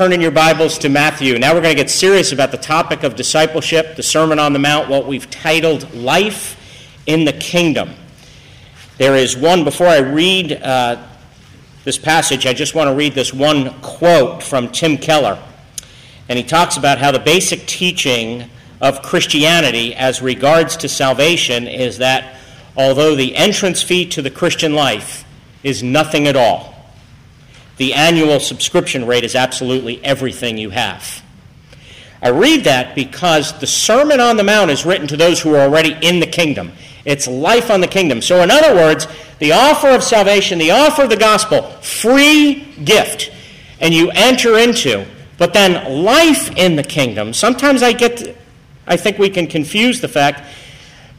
turn in your Bibles to Matthew. Now we're going to get serious about the topic of discipleship, the Sermon on the Mount, what we've titled Life in the Kingdom. There is one, before I read uh, this passage, I just want to read this one quote from Tim Keller. And he talks about how the basic teaching of Christianity as regards to salvation is that although the entrance fee to the Christian life is nothing at all, the annual subscription rate is absolutely everything you have. I read that because the Sermon on the Mount is written to those who are already in the kingdom. It's life on the kingdom. So, in other words, the offer of salvation, the offer of the gospel, free gift, and you enter into. But then life in the kingdom. Sometimes I get, I think we can confuse the fact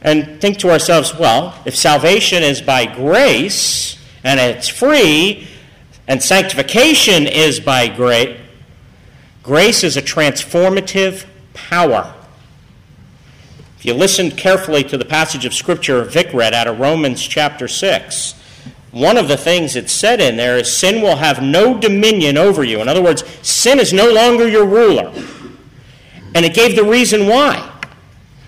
and think to ourselves, well, if salvation is by grace and it's free, and sanctification is by grace. Grace is a transformative power. If you listen carefully to the passage of Scripture Vic read out of Romans chapter 6, one of the things it said in there is sin will have no dominion over you. In other words, sin is no longer your ruler. And it gave the reason why.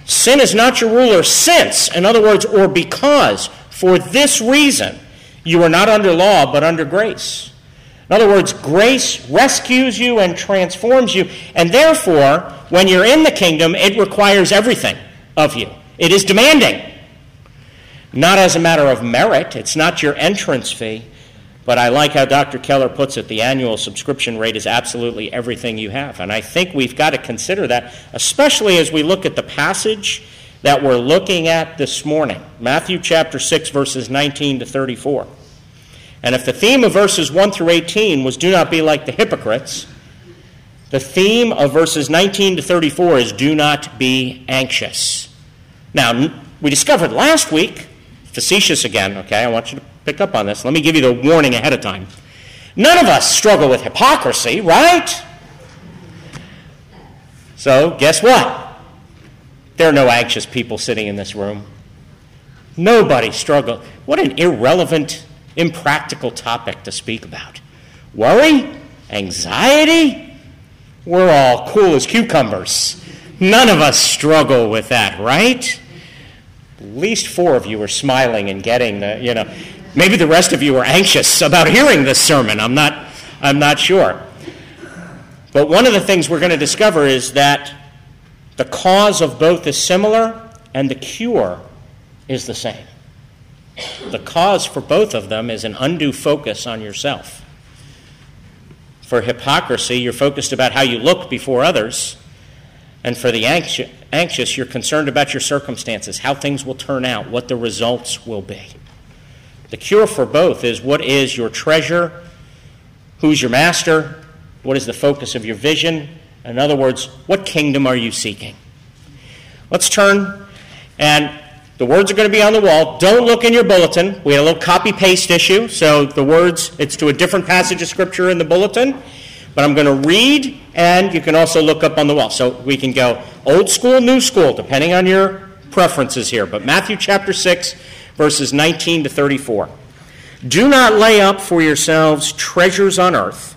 Sin is not your ruler since, in other words, or because, for this reason, you are not under law, but under grace. In other words, grace rescues you and transforms you, and therefore, when you're in the kingdom, it requires everything of you. It is demanding. Not as a matter of merit, it's not your entrance fee, but I like how Dr. Keller puts it the annual subscription rate is absolutely everything you have. And I think we've got to consider that, especially as we look at the passage that we're looking at this morning Matthew chapter 6, verses 19 to 34. And if the theme of verses 1 through 18 was do not be like the hypocrites, the theme of verses 19 to 34 is do not be anxious. Now, we discovered last week, facetious again, okay, I want you to pick up on this. Let me give you the warning ahead of time. None of us struggle with hypocrisy, right? So, guess what? There are no anxious people sitting in this room. Nobody struggles. What an irrelevant impractical topic to speak about. Worry? Anxiety? We're all cool as cucumbers. None of us struggle with that, right? At least four of you are smiling and getting the, you know, maybe the rest of you are anxious about hearing this sermon. I'm not, I'm not sure. But one of the things we're going to discover is that the cause of both is similar and the cure is the same. The cause for both of them is an undue focus on yourself. For hypocrisy, you're focused about how you look before others. And for the anxious, you're concerned about your circumstances, how things will turn out, what the results will be. The cure for both is what is your treasure? Who's your master? What is the focus of your vision? In other words, what kingdom are you seeking? Let's turn and the words are going to be on the wall. Don't look in your bulletin. We had a little copy paste issue, so the words, it's to a different passage of Scripture in the bulletin. But I'm going to read, and you can also look up on the wall. So we can go old school, new school, depending on your preferences here. But Matthew chapter 6, verses 19 to 34. Do not lay up for yourselves treasures on earth,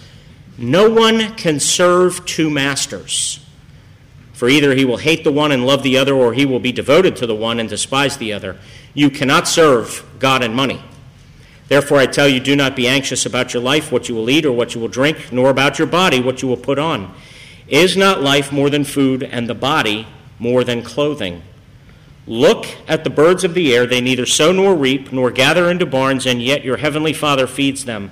No one can serve two masters. For either he will hate the one and love the other, or he will be devoted to the one and despise the other. You cannot serve God and money. Therefore, I tell you, do not be anxious about your life, what you will eat or what you will drink, nor about your body, what you will put on. Is not life more than food, and the body more than clothing? Look at the birds of the air. They neither sow nor reap, nor gather into barns, and yet your heavenly Father feeds them.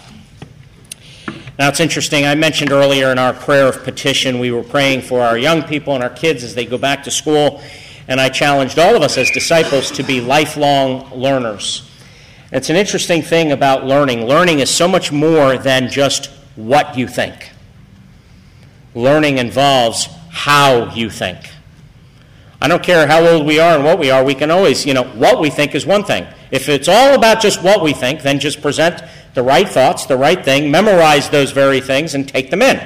Now, it's interesting. I mentioned earlier in our prayer of petition, we were praying for our young people and our kids as they go back to school and I challenged all of us as disciples to be lifelong learners. It's an interesting thing about learning. Learning is so much more than just what you think. Learning involves how you think. I don't care how old we are and what we are, we can always, you know, what we think is one thing. If it's all about just what we think, then just present the right thoughts, the right thing, memorize those very things, and take them in.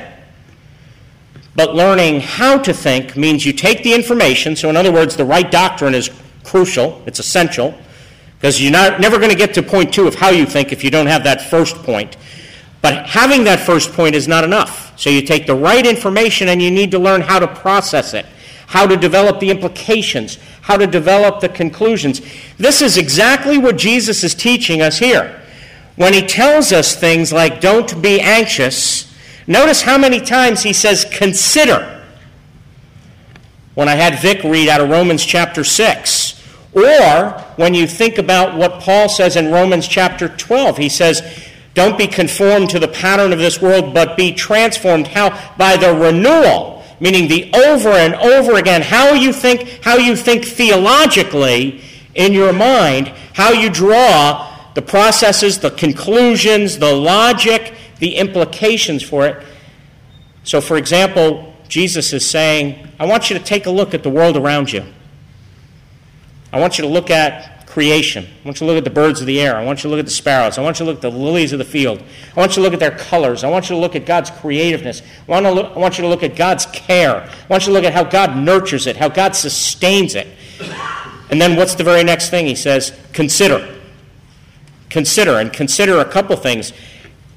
But learning how to think means you take the information, so in other words, the right doctrine is crucial, it's essential, because you're not, never going to get to point two of how you think if you don't have that first point. But having that first point is not enough. So you take the right information and you need to learn how to process it, how to develop the implications, how to develop the conclusions. This is exactly what Jesus is teaching us here. When he tells us things like, don't be anxious, Notice how many times he says, consider. When I had Vic read out of Romans chapter 6. Or when you think about what Paul says in Romans chapter 12, he says, Don't be conformed to the pattern of this world, but be transformed. How? By the renewal, meaning the over and over again, how you think, how you think theologically in your mind, how you draw the processes, the conclusions, the logic, the implications for it. So, for example, Jesus is saying, I want you to take a look at the world around you. I want you to look at creation. I want you to look at the birds of the air. I want you to look at the sparrows. I want you to look at the lilies of the field. I want you to look at their colors. I want you to look at God's creativeness. I want, look, I want you to look at God's care. I want you to look at how God nurtures it, how God sustains it. And then what's the very next thing? He says, consider. Consider, and consider a couple things.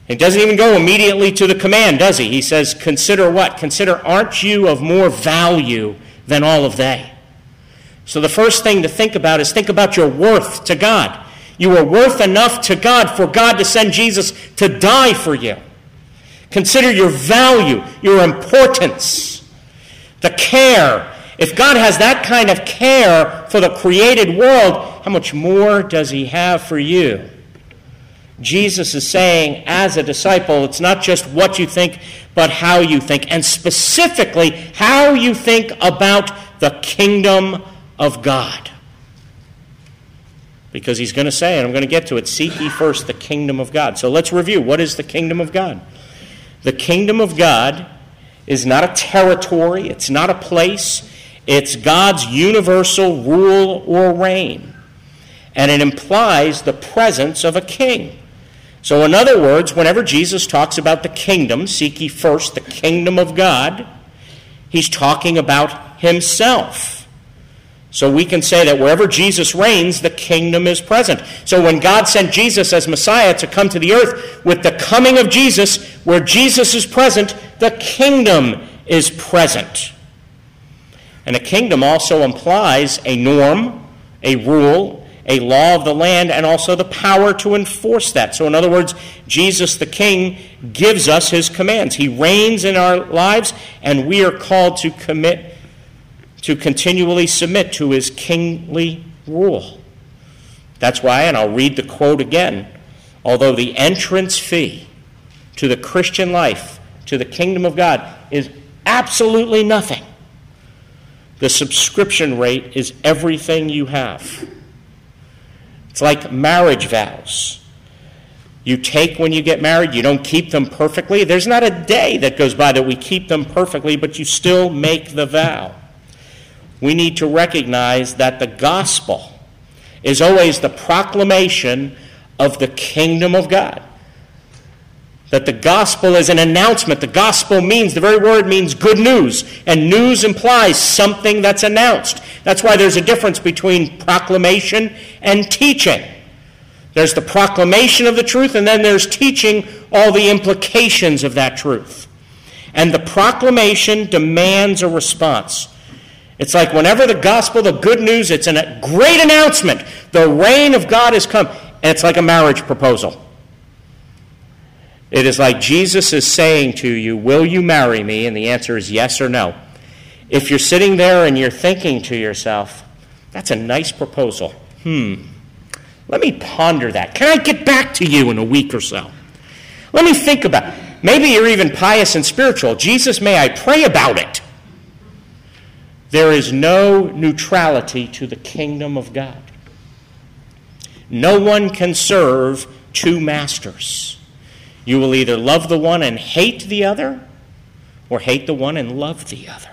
He doesn't even go immediately to the command, does he? He says, Consider what? Consider, aren't you of more value than all of they? So the first thing to think about is think about your worth to God. You are worth enough to God for God to send Jesus to die for you. Consider your value, your importance, the care. If God has that kind of care for the created world, how much more does He have for you? Jesus is saying, as a disciple, it's not just what you think, but how you think, and specifically how you think about the kingdom of God. Because he's going to say, and I'm going to get to it, seek ye first the kingdom of God. So let's review. What is the kingdom of God? The kingdom of God is not a territory, it's not a place, it's God's universal rule or reign. And it implies the presence of a king. So, in other words, whenever Jesus talks about the kingdom, seek ye first the kingdom of God, he's talking about himself. So we can say that wherever Jesus reigns, the kingdom is present. So when God sent Jesus as Messiah to come to the earth, with the coming of Jesus, where Jesus is present, the kingdom is present. And a kingdom also implies a norm, a rule, a law of the land and also the power to enforce that. So, in other words, Jesus the King gives us his commands. He reigns in our lives, and we are called to commit, to continually submit to his kingly rule. That's why, and I'll read the quote again although the entrance fee to the Christian life, to the kingdom of God, is absolutely nothing, the subscription rate is everything you have. It's like marriage vows. You take when you get married, you don't keep them perfectly. There's not a day that goes by that we keep them perfectly, but you still make the vow. We need to recognize that the gospel is always the proclamation of the kingdom of God. That the gospel is an announcement. The gospel means, the very word means good news. And news implies something that's announced. That's why there's a difference between proclamation and teaching. There's the proclamation of the truth, and then there's teaching all the implications of that truth. And the proclamation demands a response. It's like whenever the gospel, the good news, it's a great announcement. The reign of God has come. And it's like a marriage proposal. It is like Jesus is saying to you, Will you marry me? And the answer is yes or no. If you're sitting there and you're thinking to yourself, That's a nice proposal. Hmm. Let me ponder that. Can I get back to you in a week or so? Let me think about it. Maybe you're even pious and spiritual. Jesus, may I pray about it? There is no neutrality to the kingdom of God. No one can serve two masters. You will either love the one and hate the other, or hate the one and love the other.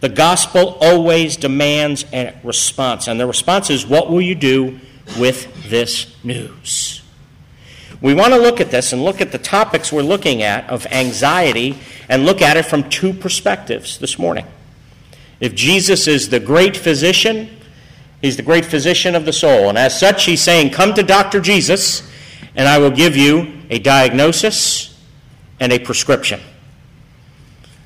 The gospel always demands a response, and the response is what will you do with this news? We want to look at this and look at the topics we're looking at of anxiety and look at it from two perspectives this morning. If Jesus is the great physician, he's the great physician of the soul. And as such, he's saying, Come to Dr. Jesus, and I will give you a diagnosis and a prescription.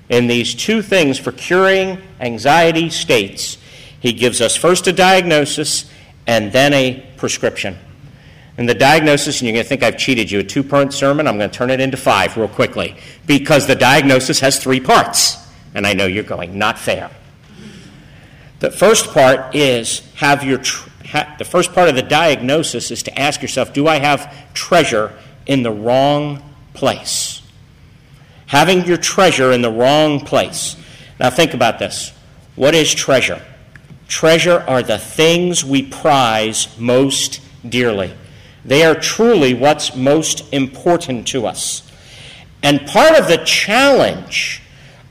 In these two things for curing anxiety states, he gives us first a diagnosis and then a prescription. And the diagnosis, and you're going to think I've cheated you, a two part sermon, I'm going to turn it into five real quickly because the diagnosis has three parts. And I know you're going, not fair. The first part is have your, tr- ha- the first part of the diagnosis is to ask yourself, do I have treasure in the wrong place? Having your treasure in the wrong place. Now think about this. What is treasure? Treasure are the things we prize most dearly. They are truly what's most important to us. And part of the challenge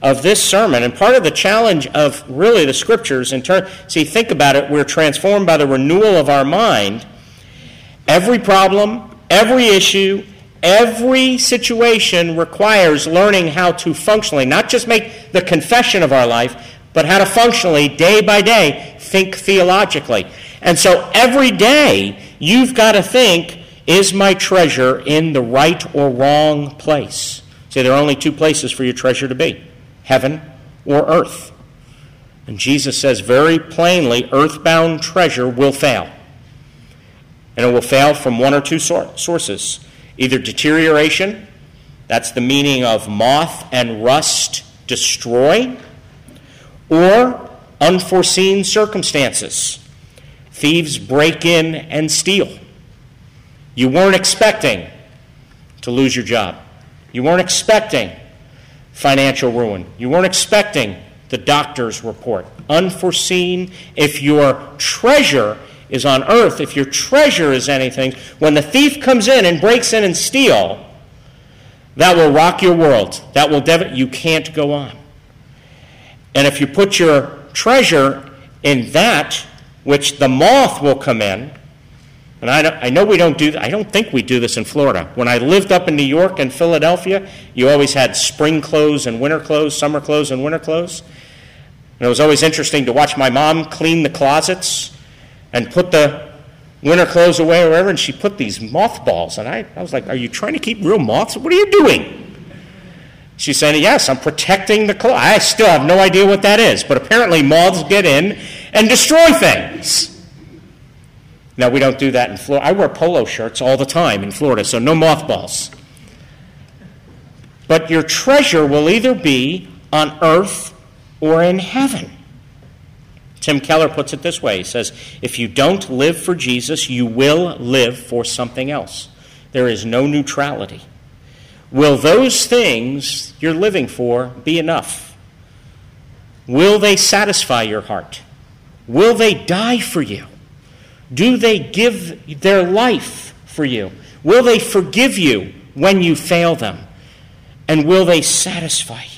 of this sermon, and part of the challenge of really the scriptures in turn, see, think about it, we're transformed by the renewal of our mind. Every problem, every issue, every situation requires learning how to functionally, not just make the confession of our life, but how to functionally, day by day, think theologically. And so every day, you've got to think is my treasure in the right or wrong place? See, there are only two places for your treasure to be heaven or earth. And Jesus says very plainly earthbound treasure will fail. And it will fail from one or two sources either deterioration, that's the meaning of moth and rust destroy, or unforeseen circumstances. Thieves break in and steal. You weren't expecting to lose your job. You weren't expecting financial ruin. You weren't expecting the doctor's report. Unforeseen. If your treasure is on earth, if your treasure is anything, when the thief comes in and breaks in and steal, that will rock your world. That will dev- you can't go on. And if you put your treasure in that which the moth will come in. And I, I know we don't do I don't think we do this in Florida. When I lived up in New York and Philadelphia, you always had spring clothes and winter clothes, summer clothes and winter clothes. And it was always interesting to watch my mom clean the closets and put the winter clothes away or wherever, and she put these mothballs. And I, I was like, Are you trying to keep real moths? What are you doing? She said, Yes, I'm protecting the clothes. I still have no idea what that is, but apparently moths get in and destroy things. Now, we don't do that in Florida. I wear polo shirts all the time in Florida, so no mothballs. But your treasure will either be on earth or in heaven. Tim Keller puts it this way He says, If you don't live for Jesus, you will live for something else. There is no neutrality. Will those things you're living for be enough? Will they satisfy your heart? Will they die for you? Do they give their life for you? Will they forgive you when you fail them? And will they satisfy you?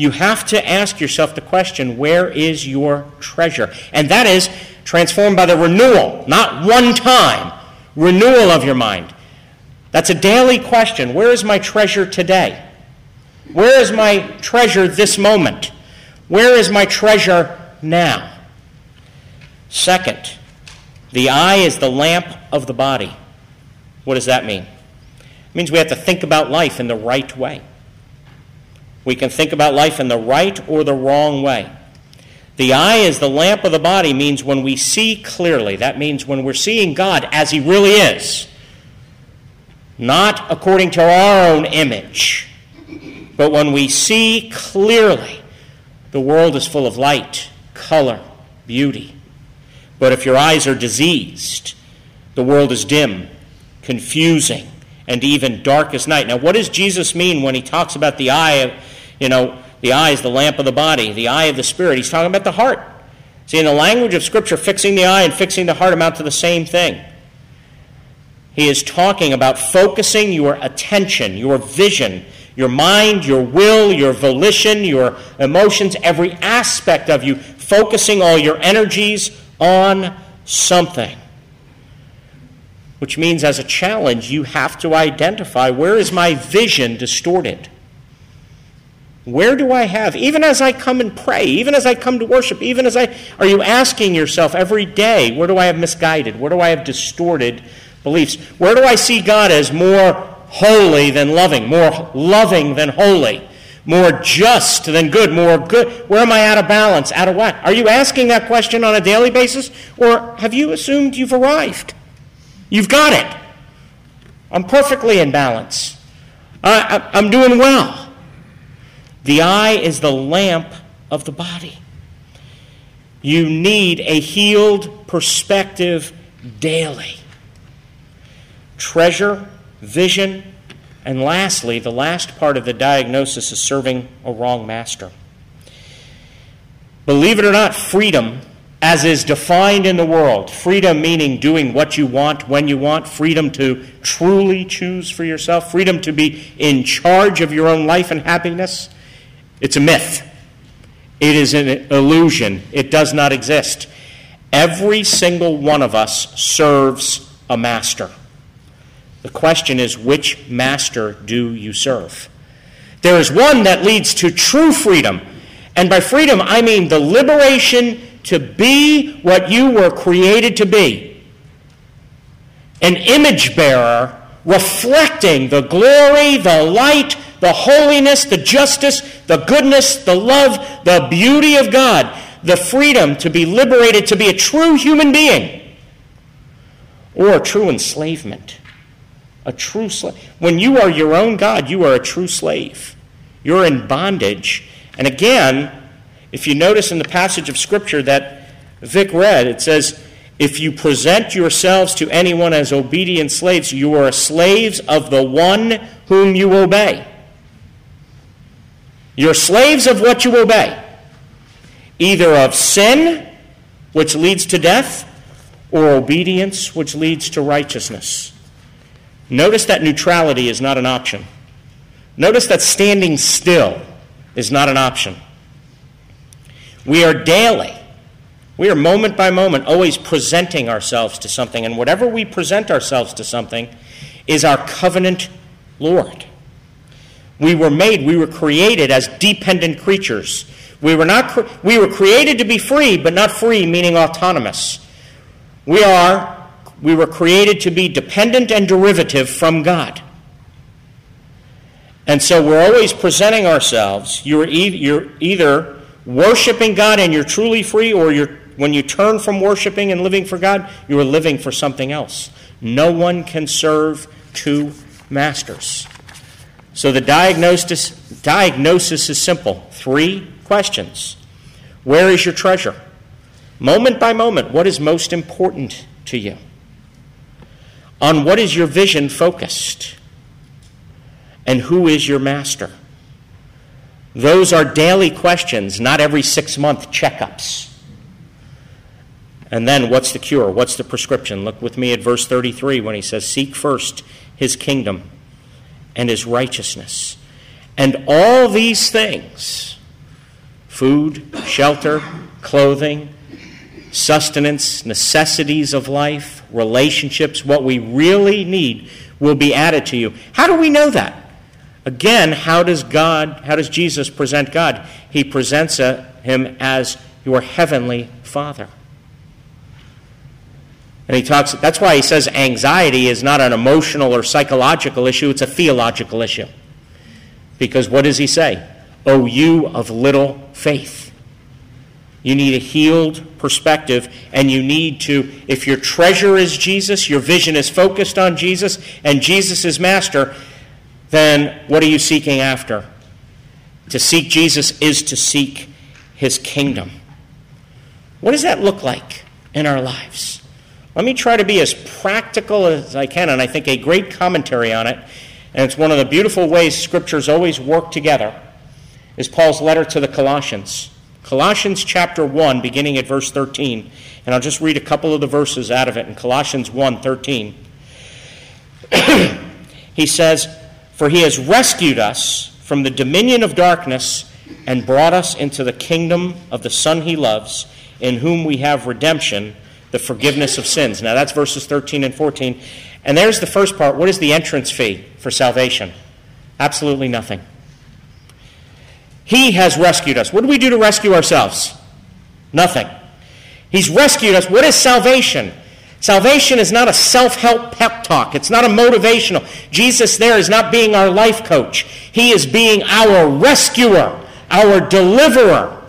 You have to ask yourself the question where is your treasure? And that is transformed by the renewal, not one time, renewal of your mind. That's a daily question. Where is my treasure today? Where is my treasure this moment? Where is my treasure now? Second, the eye is the lamp of the body. What does that mean? It means we have to think about life in the right way. We can think about life in the right or the wrong way. The eye is the lamp of the body means when we see clearly. That means when we're seeing God as He really is, not according to our own image, but when we see clearly. The world is full of light, color, beauty. But if your eyes are diseased, the world is dim, confusing, and even dark as night. Now, what does Jesus mean when he talks about the eye of, you know, the eye is the lamp of the body, the eye of the spirit? He's talking about the heart. See, in the language of Scripture, fixing the eye and fixing the heart amount to the same thing. He is talking about focusing your attention, your vision, your mind, your will, your volition, your emotions, every aspect of you, focusing all your energies on something. Which means, as a challenge, you have to identify where is my vision distorted? Where do I have, even as I come and pray, even as I come to worship, even as I, are you asking yourself every day, where do I have misguided? Where do I have distorted beliefs? Where do I see God as more holy than loving, more loving than holy? more just than good, more good. Where am I out of balance, out of whack? Are you asking that question on a daily basis, or have you assumed you've arrived? You've got it. I'm perfectly in balance. I, am doing well. The eye is the lamp of the body. You need a healed perspective daily. Treasure, vision, and lastly, the last part of the diagnosis is serving a wrong master. Believe it or not, freedom, as is defined in the world, freedom meaning doing what you want when you want, freedom to truly choose for yourself, freedom to be in charge of your own life and happiness, it's a myth. It is an illusion. It does not exist. Every single one of us serves a master. The question is, which master do you serve? There is one that leads to true freedom. And by freedom, I mean the liberation to be what you were created to be an image bearer reflecting the glory, the light, the holiness, the justice, the goodness, the love, the beauty of God, the freedom to be liberated to be a true human being or true enslavement. A true slave. When you are your own God, you are a true slave. You're in bondage. And again, if you notice in the passage of Scripture that Vic read, it says, If you present yourselves to anyone as obedient slaves, you are slaves of the one whom you obey. You're slaves of what you obey, either of sin, which leads to death, or obedience, which leads to righteousness. Notice that neutrality is not an option. Notice that standing still is not an option. We are daily, we are moment by moment always presenting ourselves to something, and whatever we present ourselves to something is our covenant Lord. We were made, we were created as dependent creatures. We were, not, we were created to be free, but not free, meaning autonomous. We are we were created to be dependent and derivative from God. And so we're always presenting ourselves. You're, e- you're either worshiping God and you're truly free, or you're, when you turn from worshiping and living for God, you are living for something else. No one can serve two masters. So the diagnosis, diagnosis is simple three questions Where is your treasure? Moment by moment, what is most important to you? On what is your vision focused? And who is your master? Those are daily questions, not every six month checkups. And then, what's the cure? What's the prescription? Look with me at verse 33 when he says, Seek first his kingdom and his righteousness. And all these things food, shelter, clothing, sustenance, necessities of life relationships, what we really need will be added to you. How do we know that? Again, how does God, how does Jesus present God? He presents a, him as your heavenly Father. And he talks, that's why he says anxiety is not an emotional or psychological issue, it's a theological issue. Because what does he say? O you of little faith. You need a healed perspective, and you need to, if your treasure is Jesus, your vision is focused on Jesus, and Jesus is master, then what are you seeking after? To seek Jesus is to seek his kingdom. What does that look like in our lives? Let me try to be as practical as I can, and I think a great commentary on it, and it's one of the beautiful ways scriptures always work together, is Paul's letter to the Colossians. Colossians chapter 1, beginning at verse 13. And I'll just read a couple of the verses out of it in Colossians 1 13. he says, For he has rescued us from the dominion of darkness and brought us into the kingdom of the Son he loves, in whom we have redemption, the forgiveness of sins. Now that's verses 13 and 14. And there's the first part. What is the entrance fee for salvation? Absolutely nothing. He has rescued us. What do we do to rescue ourselves? Nothing. He's rescued us. What is salvation? Salvation is not a self help pep talk. It's not a motivational. Jesus there is not being our life coach. He is being our rescuer, our deliverer.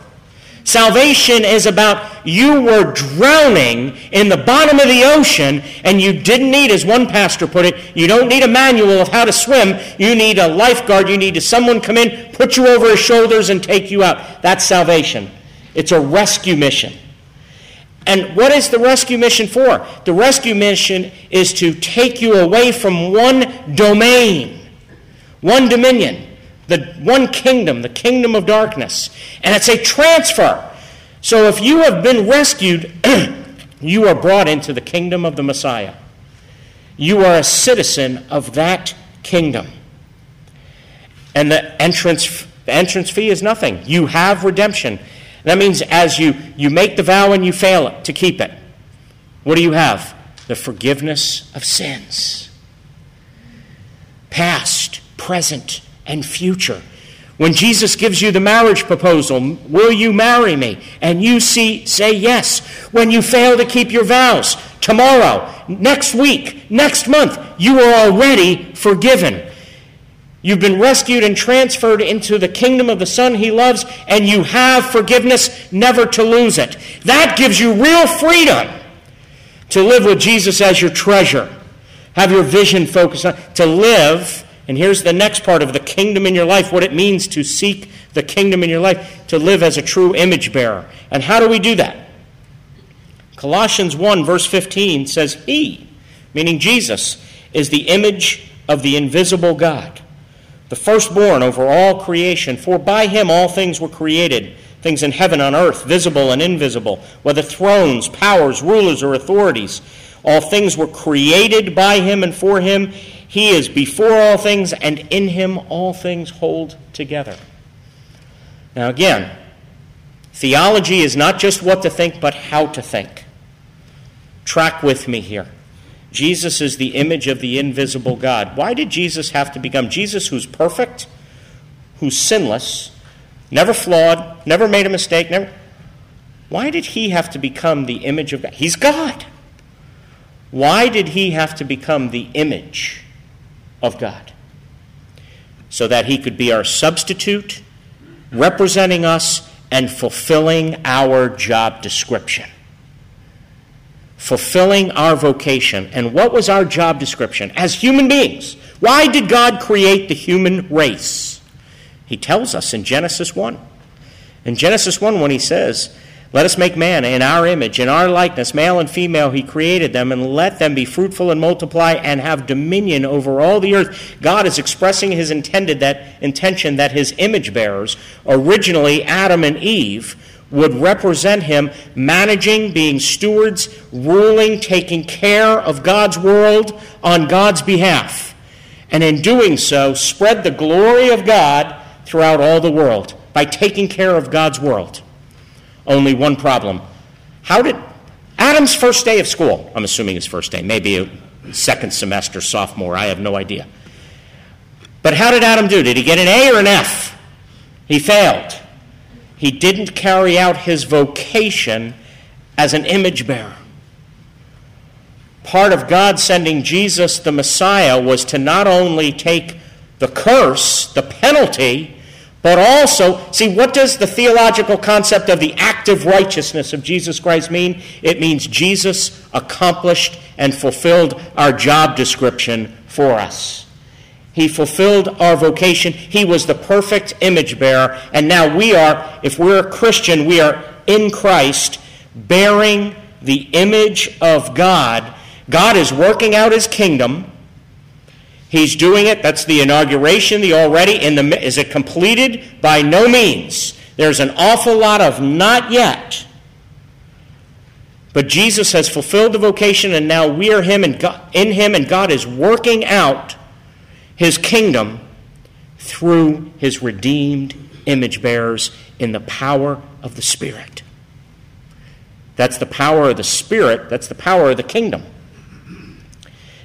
Salvation is about you were drowning in the bottom of the ocean and you didn't need, as one pastor put it, you don't need a manual of how to swim. You need a lifeguard. You need someone come in, put you over his shoulders, and take you out. That's salvation. It's a rescue mission. And what is the rescue mission for? The rescue mission is to take you away from one domain, one dominion the one kingdom, the kingdom of darkness. And it's a transfer. So if you have been rescued, you are brought into the kingdom of the Messiah. You are a citizen of that kingdom. And the entrance, the entrance fee is nothing. You have redemption. That means as you, you make the vow and you fail it to keep it, what do you have? The forgiveness of sins. Past, present, and future. When Jesus gives you the marriage proposal, will you marry me? And you see, say yes. When you fail to keep your vows, tomorrow, next week, next month, you are already forgiven. You've been rescued and transferred into the kingdom of the Son he loves, and you have forgiveness, never to lose it. That gives you real freedom to live with Jesus as your treasure. Have your vision focused on, to live and here's the next part of the kingdom in your life what it means to seek the kingdom in your life, to live as a true image bearer. And how do we do that? Colossians 1, verse 15 says, He, meaning Jesus, is the image of the invisible God, the firstborn over all creation. For by him all things were created, things in heaven and earth, visible and invisible, whether thrones, powers, rulers, or authorities. All things were created by him and for him he is before all things, and in him all things hold together. Now, again, theology is not just what to think, but how to think. Track with me here. Jesus is the image of the invisible God. Why did Jesus have to become Jesus, who's perfect, who's sinless, never flawed, never made a mistake, never. Why did he have to become the image of God? He's God. Why did he have to become the image of God so that he could be our substitute, representing us and fulfilling our job description. Fulfilling our vocation. And what was our job description? As human beings, why did God create the human race? He tells us in Genesis 1. In Genesis 1, when he says, let us make man in our image, in our likeness, male and female, he created them, and let them be fruitful and multiply and have dominion over all the earth. God is expressing his intended that intention that his image bearers, originally Adam and Eve, would represent him managing, being stewards, ruling, taking care of God's world on God's behalf. And in doing so, spread the glory of God throughout all the world by taking care of God's world only one problem. How did Adam's first day of school, I'm assuming his first day, maybe a second semester, sophomore, I have no idea. But how did Adam do? Did he get an A or an F? He failed. He didn't carry out his vocation as an image bearer. Part of God sending Jesus the Messiah was to not only take the curse, the penalty, but also, see, what does the theological concept of the active righteousness of Jesus Christ mean? It means Jesus accomplished and fulfilled our job description for us. He fulfilled our vocation. He was the perfect image bearer. And now we are, if we're a Christian, we are in Christ, bearing the image of God. God is working out his kingdom. He's doing it. That's the inauguration, the already. In the, is it completed? By no means. There's an awful lot of not yet. But Jesus has fulfilled the vocation, and now we are him and God, in him, and God is working out his kingdom through his redeemed image bearers in the power of the Spirit. That's the power of the Spirit, that's the power of the kingdom.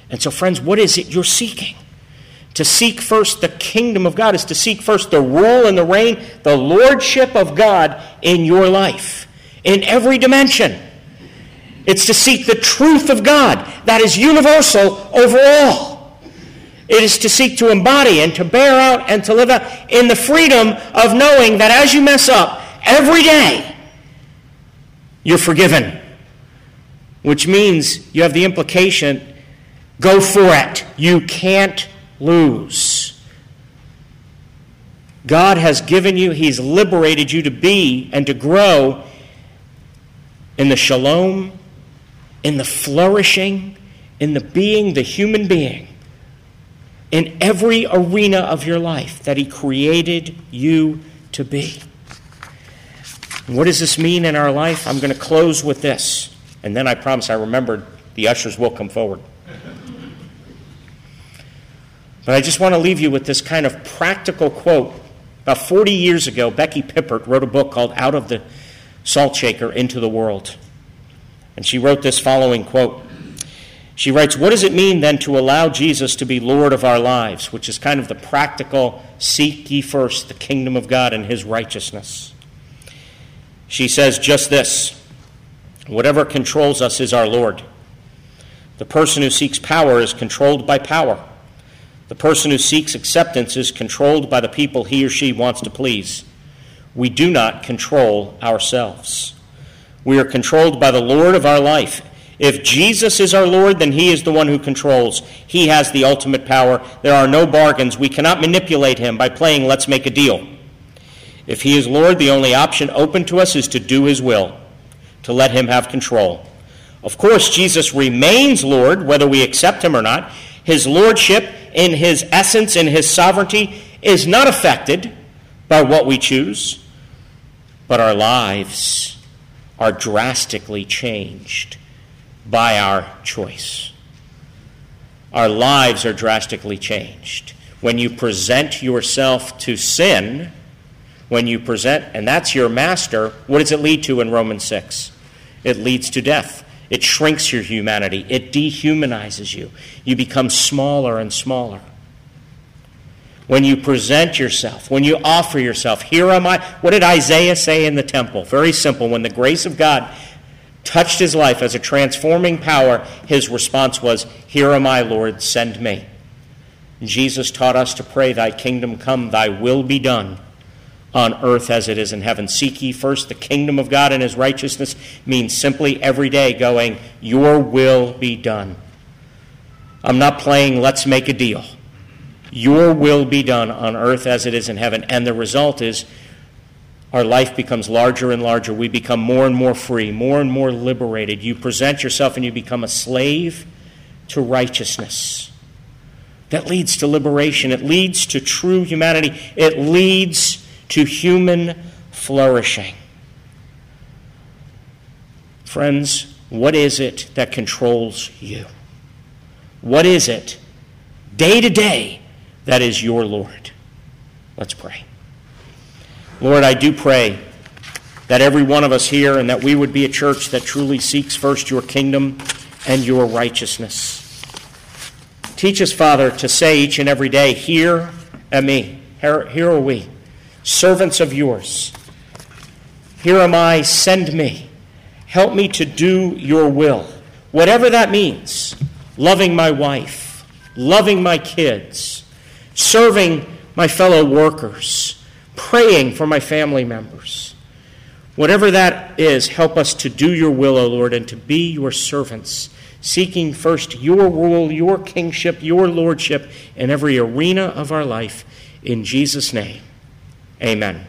And so, friends, what is it you're seeking? To seek first the kingdom of God is to seek first the rule and the reign, the lordship of God in your life, in every dimension. It's to seek the truth of God that is universal over all. It is to seek to embody and to bear out and to live out in the freedom of knowing that as you mess up every day, you're forgiven. Which means you have the implication Go for it. You can't lose. God has given you, He's liberated you to be and to grow in the shalom, in the flourishing, in the being, the human being, in every arena of your life that He created you to be. what does this mean in our life? I'm going to close with this. And then I promise I remembered the ushers will come forward. But I just want to leave you with this kind of practical quote. About 40 years ago, Becky Pippert wrote a book called Out of the Salt Shaker Into the World. And she wrote this following quote. She writes, What does it mean then to allow Jesus to be Lord of our lives? Which is kind of the practical seek ye first the kingdom of God and his righteousness. She says just this whatever controls us is our Lord. The person who seeks power is controlled by power. The person who seeks acceptance is controlled by the people he or she wants to please. We do not control ourselves. We are controlled by the Lord of our life. If Jesus is our Lord, then he is the one who controls. He has the ultimate power. There are no bargains. We cannot manipulate him by playing let's make a deal. If he is Lord, the only option open to us is to do his will, to let him have control. Of course, Jesus remains Lord, whether we accept him or not. His lordship in his essence, in his sovereignty, is not affected by what we choose, but our lives are drastically changed by our choice. Our lives are drastically changed. When you present yourself to sin, when you present, and that's your master, what does it lead to in Romans 6? It leads to death. It shrinks your humanity, it dehumanizes you. You become smaller and smaller. When you present yourself, when you offer yourself, here am I. What did Isaiah say in the temple? Very simple. When the grace of God touched his life as a transforming power, his response was, Here am I, Lord, send me. Jesus taught us to pray, Thy kingdom come, Thy will be done on earth as it is in heaven. Seek ye first the kingdom of God and his righteousness means simply every day going, Your will be done. I'm not playing let's make a deal. Your will be done on earth as it is in heaven. And the result is our life becomes larger and larger. We become more and more free, more and more liberated. You present yourself and you become a slave to righteousness. That leads to liberation. It leads to true humanity. It leads to human flourishing. Friends, what is it that controls you? What is it, day to day, that is your Lord? Let's pray. Lord, I do pray that every one of us here, and that we would be a church that truly seeks first your kingdom and your righteousness. Teach us, Father, to say each and every day, Here am me. Here, here are we, servants of yours. Here am I, send me. Help me to do your will, whatever that means. Loving my wife, loving my kids, serving my fellow workers, praying for my family members. Whatever that is, help us to do your will, O Lord, and to be your servants, seeking first your rule, your kingship, your lordship in every arena of our life. In Jesus' name, amen.